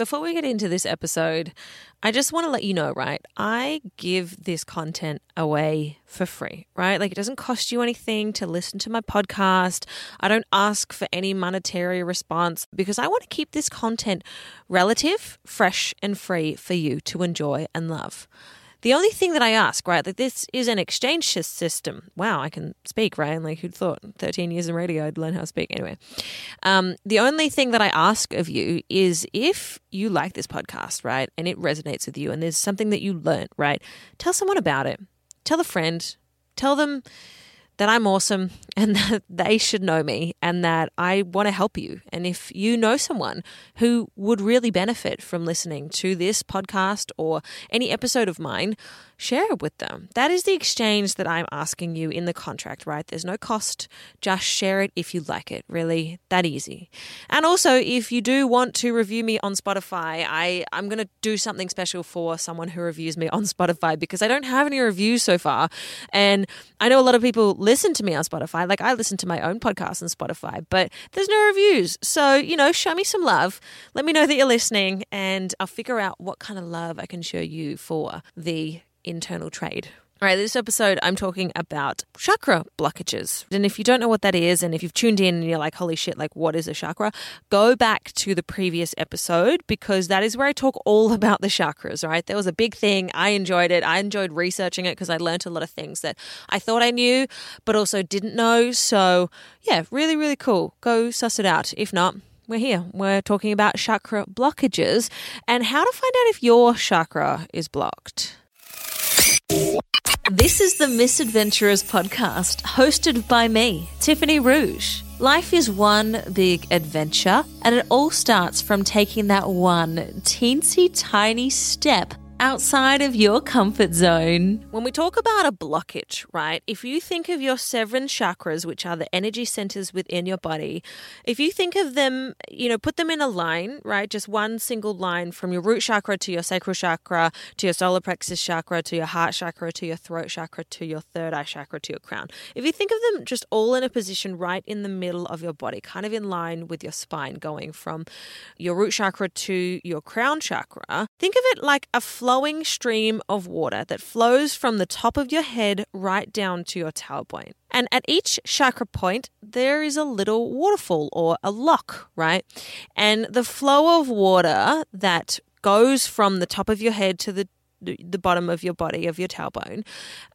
Before we get into this episode, I just want to let you know, right? I give this content away for free, right? Like it doesn't cost you anything to listen to my podcast. I don't ask for any monetary response because I want to keep this content relative, fresh, and free for you to enjoy and love. The only thing that I ask, right, that this is an exchange system. Wow, I can speak, right? And like, who'd thought 13 years in radio I'd learn how to speak? Anyway, um, the only thing that I ask of you is if you like this podcast, right, and it resonates with you, and there's something that you learned, right, tell someone about it. Tell a friend. Tell them that I'm awesome and that they should know me and that I want to help you. And if you know someone who would really benefit from listening to this podcast or any episode of mine, share it with them. That is the exchange that I'm asking you in the contract, right? There's no cost. Just share it if you like it. Really, that easy. And also, if you do want to review me on Spotify, I, I'm going to do something special for someone who reviews me on Spotify because I don't have any reviews so far. And I know a lot of people listen to me on Spotify. Like I listen to my own podcast on Spotify, but there's no reviews. So, you know, show me some love. Let me know that you're listening and I'll figure out what kind of love I can show you for the internal trade. All right, this episode, I'm talking about chakra blockages. And if you don't know what that is, and if you've tuned in and you're like, holy shit, like, what is a chakra? Go back to the previous episode because that is where I talk all about the chakras, right? There was a big thing. I enjoyed it. I enjoyed researching it because I learned a lot of things that I thought I knew, but also didn't know. So, yeah, really, really cool. Go suss it out. If not, we're here. We're talking about chakra blockages and how to find out if your chakra is blocked. This is the Misadventurers podcast, hosted by me, Tiffany Rouge. Life is one big adventure, and it all starts from taking that one teensy tiny step outside of your comfort zone. When we talk about a blockage, right, if you think of your seven chakras, which are the energy centers within your body, if you think of them, you know, put them in a line, right, just one single line from your root chakra to your sacral chakra to your solar plexus chakra to your heart chakra to your throat chakra to your third eye chakra to your crown. If you think of them just all in a position right in the middle of your body, kind of in line with your spine, going from your root chakra to your crown chakra, think of it like a flowing stream of water that flows from the top of your head right down to your tailbone. And at each chakra point, there is a little waterfall or a lock, right? And the flow of water that goes from the top of your head to the the bottom of your body, of your tailbone.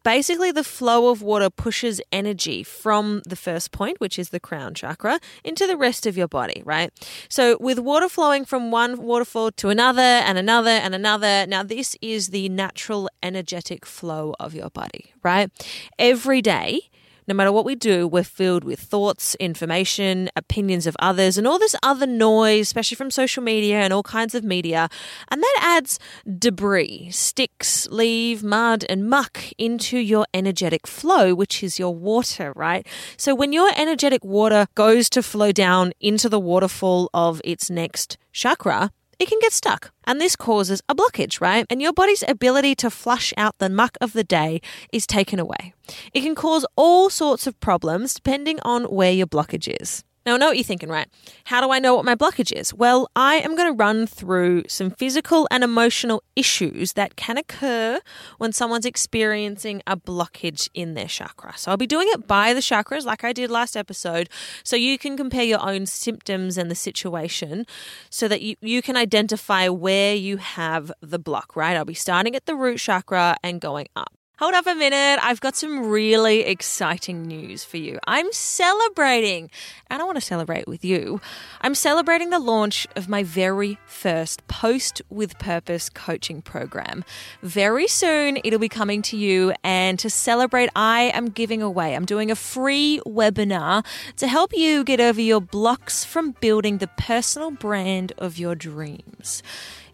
Basically, the flow of water pushes energy from the first point, which is the crown chakra, into the rest of your body, right? So, with water flowing from one waterfall to another and another and another, now this is the natural energetic flow of your body, right? Every day, no matter what we do, we're filled with thoughts, information, opinions of others, and all this other noise, especially from social media and all kinds of media. And that adds debris, sticks, leaf, mud, and muck into your energetic flow, which is your water, right? So when your energetic water goes to flow down into the waterfall of its next chakra, it can get stuck. And this causes a blockage, right? And your body's ability to flush out the muck of the day is taken away. It can cause all sorts of problems depending on where your blockage is. Now, I know what you're thinking, right? How do I know what my blockage is? Well, I am going to run through some physical and emotional issues that can occur when someone's experiencing a blockage in their chakra. So, I'll be doing it by the chakras, like I did last episode, so you can compare your own symptoms and the situation so that you, you can identify where you have the block, right? I'll be starting at the root chakra and going up. Hold up a minute. I've got some really exciting news for you. I'm celebrating, and I want to celebrate with you. I'm celebrating the launch of my very first Post with Purpose coaching program. Very soon, it'll be coming to you. And to celebrate, I am giving away, I'm doing a free webinar to help you get over your blocks from building the personal brand of your dreams.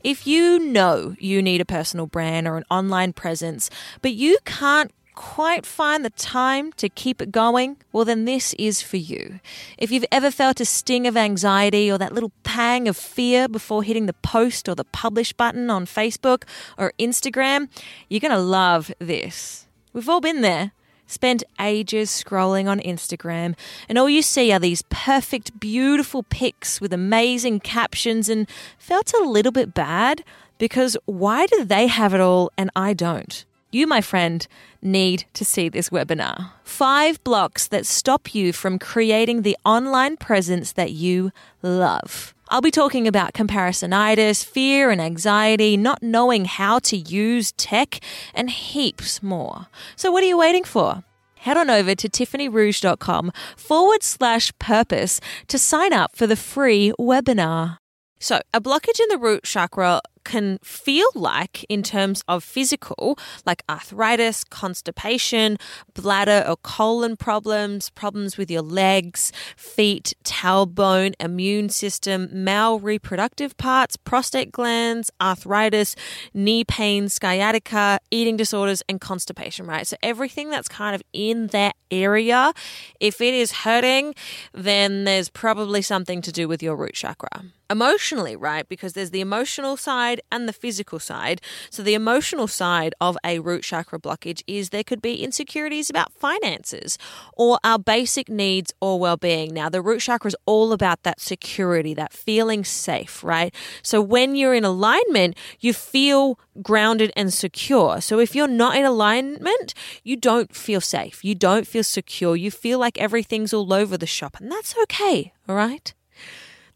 If you know you need a personal brand or an online presence, but you can't quite find the time to keep it going, well, then this is for you. If you've ever felt a sting of anxiety or that little pang of fear before hitting the post or the publish button on Facebook or Instagram, you're going to love this. We've all been there. Spend ages scrolling on Instagram, and all you see are these perfect, beautiful pics with amazing captions, and felt a little bit bad because why do they have it all and I don't? You, my friend, need to see this webinar. Five blocks that stop you from creating the online presence that you love. I'll be talking about comparisonitis, fear and anxiety, not knowing how to use tech, and heaps more. So, what are you waiting for? Head on over to tiffanyrouge.com forward slash purpose to sign up for the free webinar. So, a blockage in the root chakra can feel like in terms of physical, like arthritis, constipation, bladder or colon problems, problems with your legs, feet, tailbone, immune system, male reproductive parts, prostate glands, arthritis, knee pain, sciatica, eating disorders, and constipation, right? So everything that's kind of in that area, if it is hurting, then there's probably something to do with your root chakra emotionally, right? Because there's the emotional side and the physical side. So, the emotional side of a root chakra blockage is there could be insecurities about finances or our basic needs or well being. Now, the root chakra is all about that security, that feeling safe, right? So, when you're in alignment, you feel grounded and secure. So, if you're not in alignment, you don't feel safe, you don't feel secure, you feel like everything's all over the shop, and that's okay, all right?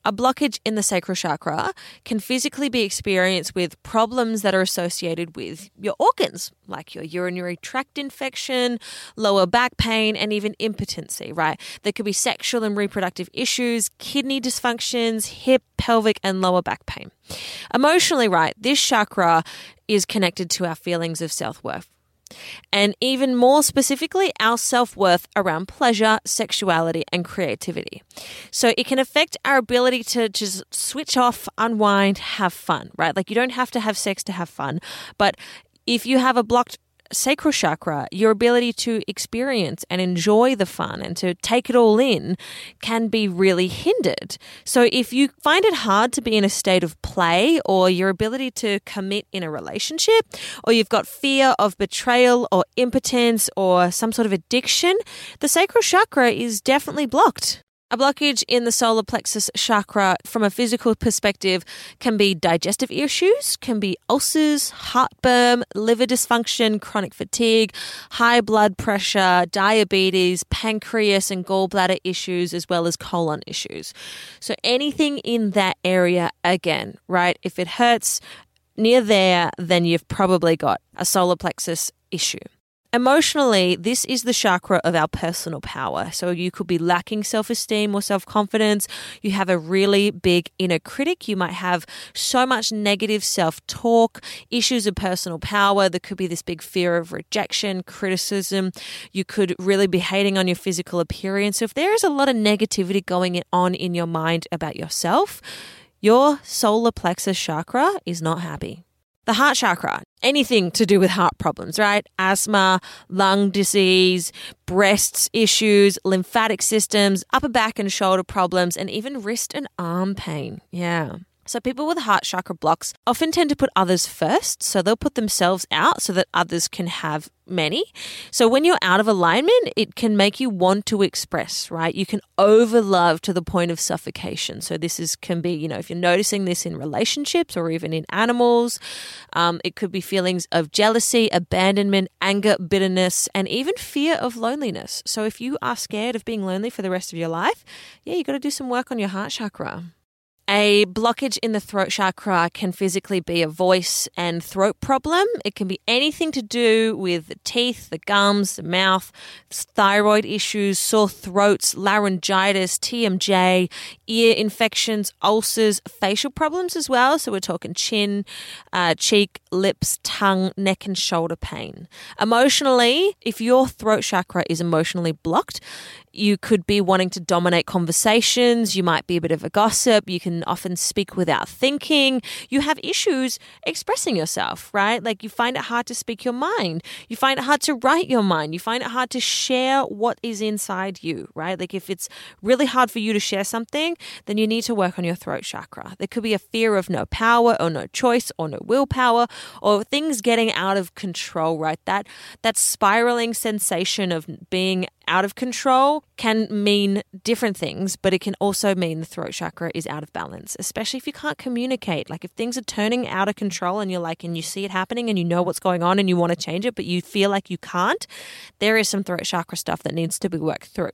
A blockage in the sacral chakra can physically be experienced with problems that are associated with your organs, like your urinary tract infection, lower back pain, and even impotency, right? There could be sexual and reproductive issues, kidney dysfunctions, hip, pelvic, and lower back pain. Emotionally, right, this chakra is connected to our feelings of self worth and even more specifically, our self worth around pleasure, sexuality, and creativity. So it can affect our ability to just switch off, unwind, have fun, right? Like you don't have to have sex to have fun, but if you have a blocked sacral chakra, your ability to experience and enjoy the fun and to take it all in can be really hindered. So, if you find it hard to be in a state of play or your ability to commit in a relationship, or you've got fear of betrayal or impotence or some sort of addiction, the sacral chakra is definitely blocked. A blockage in the solar plexus chakra from a physical perspective can be digestive issues, can be ulcers, heartburn, liver dysfunction, chronic fatigue, high blood pressure, diabetes, pancreas and gallbladder issues, as well as colon issues. So anything in that area, again, right? If it hurts near there, then you've probably got a solar plexus issue. Emotionally, this is the chakra of our personal power. So you could be lacking self esteem or self confidence. You have a really big inner critic. You might have so much negative self talk, issues of personal power. There could be this big fear of rejection, criticism. You could really be hating on your physical appearance. So if there is a lot of negativity going on in your mind about yourself, your solar plexus chakra is not happy. The heart chakra, anything to do with heart problems, right? Asthma, lung disease, breasts issues, lymphatic systems, upper back and shoulder problems, and even wrist and arm pain. Yeah. So, people with heart chakra blocks often tend to put others first. So, they'll put themselves out so that others can have many. So, when you're out of alignment, it can make you want to express, right? You can over love to the point of suffocation. So, this is can be, you know, if you're noticing this in relationships or even in animals, um, it could be feelings of jealousy, abandonment, anger, bitterness, and even fear of loneliness. So, if you are scared of being lonely for the rest of your life, yeah, you got to do some work on your heart chakra. A blockage in the throat chakra can physically be a voice and throat problem. It can be anything to do with the teeth, the gums, the mouth, thyroid issues, sore throats, laryngitis, TMJ, ear infections, ulcers, facial problems as well. So we're talking chin, uh, cheek, lips, tongue, neck, and shoulder pain. Emotionally, if your throat chakra is emotionally blocked, You could be wanting to dominate conversations. You might be a bit of a gossip. You can often speak without thinking. You have issues expressing yourself, right? Like you find it hard to speak your mind. You find it hard to write your mind. You find it hard to share what is inside you, right? Like if it's really hard for you to share something, then you need to work on your throat chakra. There could be a fear of no power or no choice or no willpower or things getting out of control, right? That that spiraling sensation of being out of control can mean different things, but it can also mean the throat chakra is out of balance, especially if you can't communicate. Like if things are turning out of control and you're like, and you see it happening and you know what's going on and you want to change it, but you feel like you can't, there is some throat chakra stuff that needs to be worked through.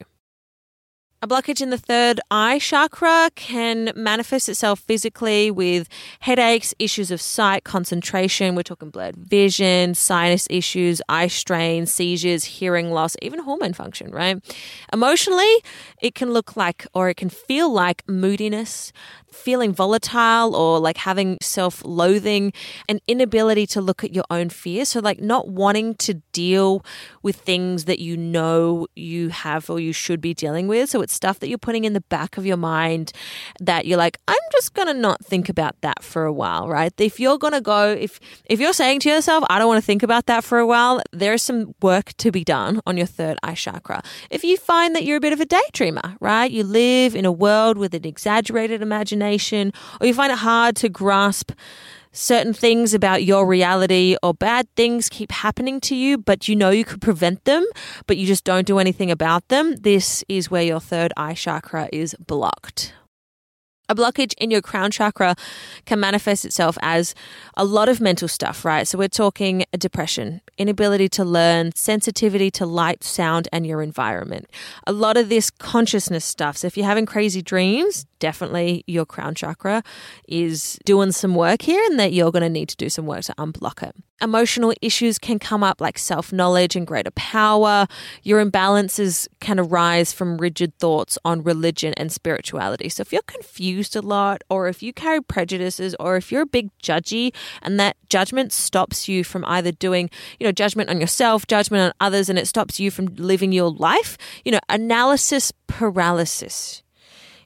A blockage in the third eye chakra can manifest itself physically with headaches, issues of sight, concentration. We're talking blurred vision, sinus issues, eye strain, seizures, hearing loss, even hormone function, right? Emotionally, it can look like or it can feel like moodiness, feeling volatile or like having self loathing, an inability to look at your own fears. So, like not wanting to deal with things that you know you have or you should be dealing with. So, it's stuff that you're putting in the back of your mind that you're like, I'm just going to not think about that for a while, right? If you're going to go, if, if you're saying to yourself, I don't want to think about that for a while, there is some work to be done on your third eye chakra. If you find that you're a bit of a daydreamer, right? You live in a world with an exaggerated imagination imagination, or you find it hard to grasp certain things about your reality or bad things keep happening to you, but you know you could prevent them, but you just don't do anything about them, this is where your third eye chakra is blocked. A blockage in your crown chakra can manifest itself as a lot of mental stuff, right? So we're talking depression, inability to learn, sensitivity to light, sound, and your environment. A lot of this consciousness stuff. So if you're having crazy dreams, definitely your crown chakra is doing some work here and that you're going to need to do some work to unblock it. Emotional issues can come up like self knowledge and greater power. Your imbalances can arise from rigid thoughts on religion and spirituality. So if you're confused a lot, or if you carry prejudices, or if you're a big judgy and that judgment stops you from either doing, you know, judgment on yourself, judgment on others, and it stops you from living your life, you know, analysis paralysis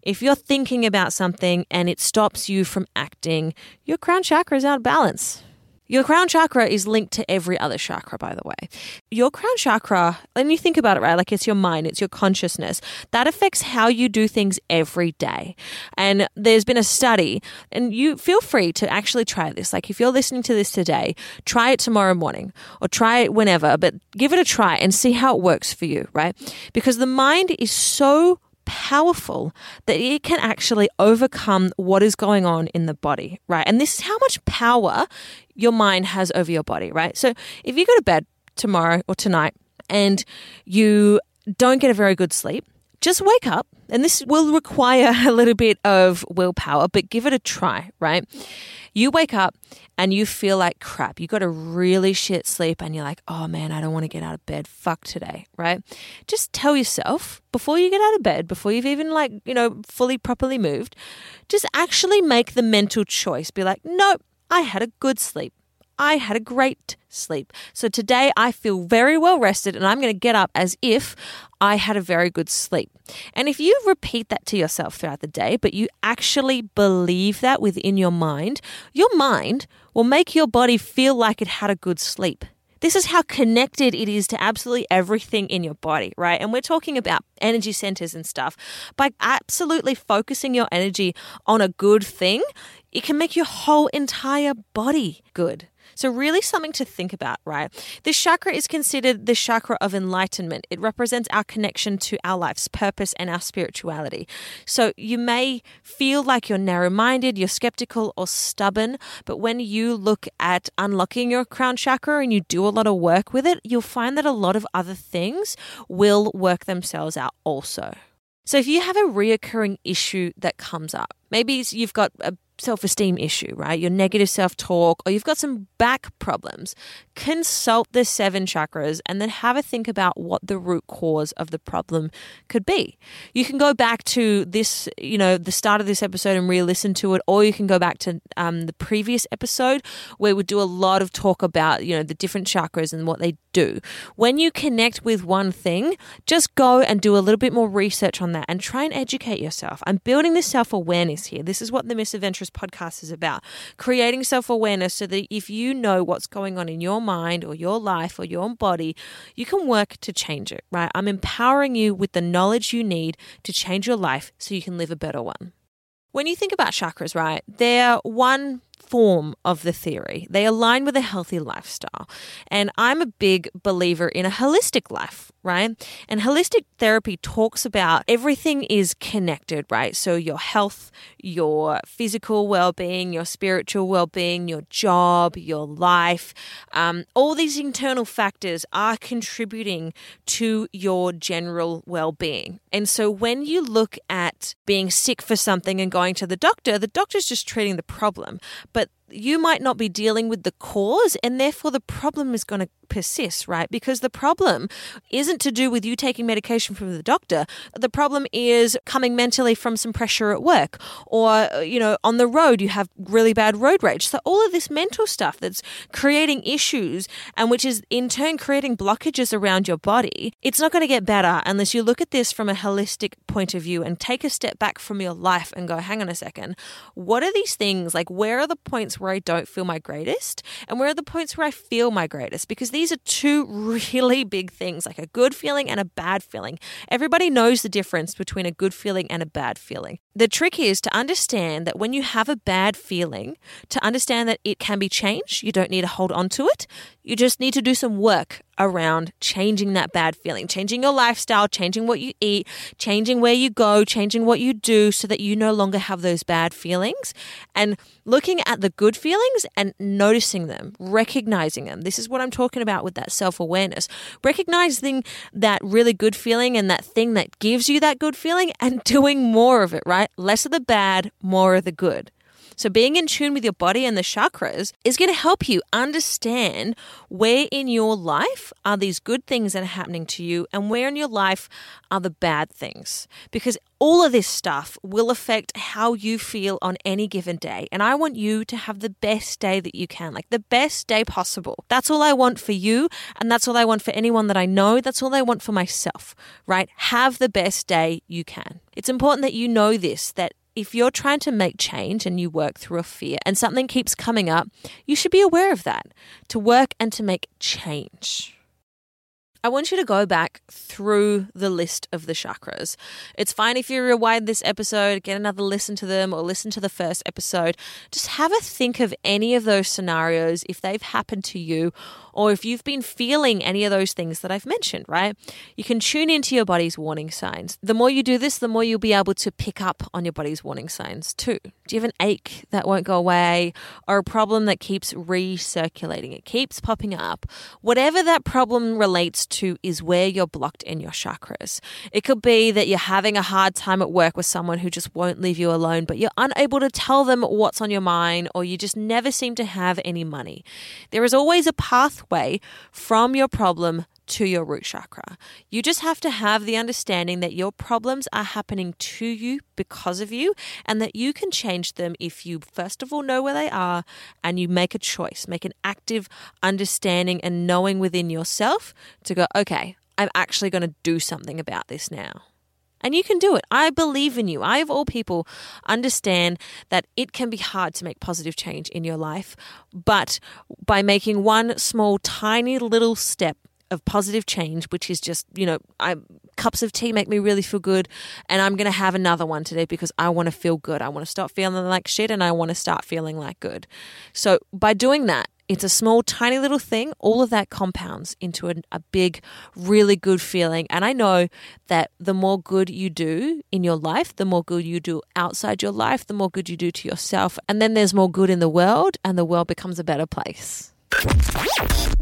if you're thinking about something and it stops you from acting, your crown chakra is out of balance. Your crown chakra is linked to every other chakra, by the way. Your crown chakra, and you think about it, right? Like it's your mind, it's your consciousness. That affects how you do things every day. And there's been a study, and you feel free to actually try this. Like if you're listening to this today, try it tomorrow morning or try it whenever, but give it a try and see how it works for you, right? Because the mind is so powerful that it can actually overcome what is going on in the body, right? And this is how much power your mind has over your body, right? So if you go to bed tomorrow or tonight and you don't get a very good sleep, just wake up. And this will require a little bit of willpower, but give it a try, right? You wake up and you feel like crap. You got a really shit sleep and you're like, oh man, I don't want to get out of bed. Fuck today, right? Just tell yourself before you get out of bed, before you've even like, you know, fully properly moved, just actually make the mental choice. Be like, nope, I had a good sleep. I had a great sleep. So today I feel very well rested and I'm going to get up as if I had a very good sleep. And if you repeat that to yourself throughout the day, but you actually believe that within your mind, your mind will make your body feel like it had a good sleep. This is how connected it is to absolutely everything in your body, right? And we're talking about energy centers and stuff. By absolutely focusing your energy on a good thing, it can make your whole entire body good. So, really something to think about, right? This chakra is considered the chakra of enlightenment. It represents our connection to our life's purpose and our spirituality. So, you may feel like you're narrow minded, you're skeptical or stubborn, but when you look at unlocking your crown chakra and you do a lot of work with it, you'll find that a lot of other things will work themselves out also. So, if you have a reoccurring issue that comes up, maybe you've got a self esteem issue, right? Your negative self talk, or you've got some back problems, consult the seven chakras and then have a think about what the root cause of the problem could be. You can go back to this, you know, the start of this episode and re listen to it, or you can go back to um, the previous episode where we do a lot of talk about, you know, the different chakras and what they do. When you connect with one thing, just go and do a little bit more research on that and try and educate yourself. I'm building this self awareness here. This is what the Podcast is about creating self awareness so that if you know what's going on in your mind or your life or your body, you can work to change it, right? I'm empowering you with the knowledge you need to change your life so you can live a better one. When you think about chakras, right, they're one form of the theory. They align with a healthy lifestyle. And I'm a big believer in a holistic life, right? And holistic therapy talks about everything is connected, right? So your health, your physical well being, your spiritual well being, your job, your life, um, all these internal factors are contributing to your general well being. And so when you look at being sick for something and going to the doctor, the doctor's just treating the problem you might not be dealing with the cause, and therefore the problem is going to persist, right? Because the problem isn't to do with you taking medication from the doctor. The problem is coming mentally from some pressure at work or, uh, you know, on the road, you have really bad road rage. So, all of this mental stuff that's creating issues and which is in turn creating blockages around your body, it's not going to get better unless you look at this from a holistic point of view and take a step back from your life and go, hang on a second, what are these things? Like, where are the points where I don't feel my greatest? And where are the points where I feel my greatest? Because these are two really big things, like a good feeling and a bad feeling. Everybody knows the difference between a good feeling and a bad feeling. The trick is to understand that when you have a bad feeling, to understand that it can be changed. You don't need to hold on to it. You just need to do some work around changing that bad feeling, changing your lifestyle, changing what you eat, changing where you go, changing what you do so that you no longer have those bad feelings and looking at the good feelings and noticing them, recognizing them. This is what I'm talking about with that self awareness. Recognizing that really good feeling and that thing that gives you that good feeling and doing more of it, right? Less of the bad, more of the good. So, being in tune with your body and the chakras is going to help you understand where in your life are these good things that are happening to you and where in your life are the bad things. Because all of this stuff will affect how you feel on any given day. And I want you to have the best day that you can, like the best day possible. That's all I want for you. And that's all I want for anyone that I know. That's all I want for myself, right? Have the best day you can. It's important that you know this, that if you're trying to make change and you work through a fear and something keeps coming up, you should be aware of that to work and to make change. I want you to go back through the list of the chakras. It's fine if you rewind this episode, get another listen to them, or listen to the first episode. Just have a think of any of those scenarios if they've happened to you, or if you've been feeling any of those things that I've mentioned, right? You can tune into your body's warning signs. The more you do this, the more you'll be able to pick up on your body's warning signs too. Do you have an ache that won't go away, or a problem that keeps recirculating? It keeps popping up. Whatever that problem relates to to is where you're blocked in your chakras. It could be that you're having a hard time at work with someone who just won't leave you alone, but you're unable to tell them what's on your mind, or you just never seem to have any money. There is always a pathway from your problem to your root chakra. You just have to have the understanding that your problems are happening to you because of you and that you can change them if you, first of all, know where they are and you make a choice, make an active understanding and knowing within yourself to go, okay, I'm actually going to do something about this now. And you can do it. I believe in you. I, of all people, understand that it can be hard to make positive change in your life. But by making one small, tiny little step of positive change, which is just, you know, I cups of tea make me really feel good and I'm going to have another one today because I want to feel good. I want to stop feeling like shit and I want to start feeling like good. So by doing that, it's a small, tiny little thing. All of that compounds into a, a, big, really good feeling. And I know that the more good you do in your life, the more good you do outside your life, the more good you do to yourself. And then there's more good in the world, and the world becomes a better place.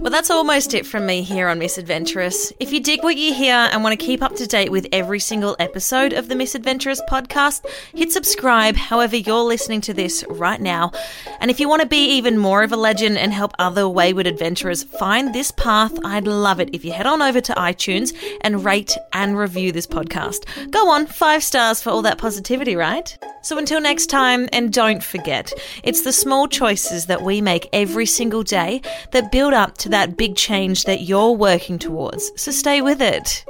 Well, that's almost it from me here on Misadventurous. If you dig what you hear and want to keep up to date with every single episode of the Misadventurous podcast, hit subscribe however you're listening to this right now. And if you want to be even more of a legend and help other wayward adventurers find this path, I'd love it if you head on over to iTunes and rate and review this podcast. Go on, five stars for all that positivity, right? So until next time, and don't forget, it's the small choices that we make every single day that build up to that big change that you're working towards. So stay with it.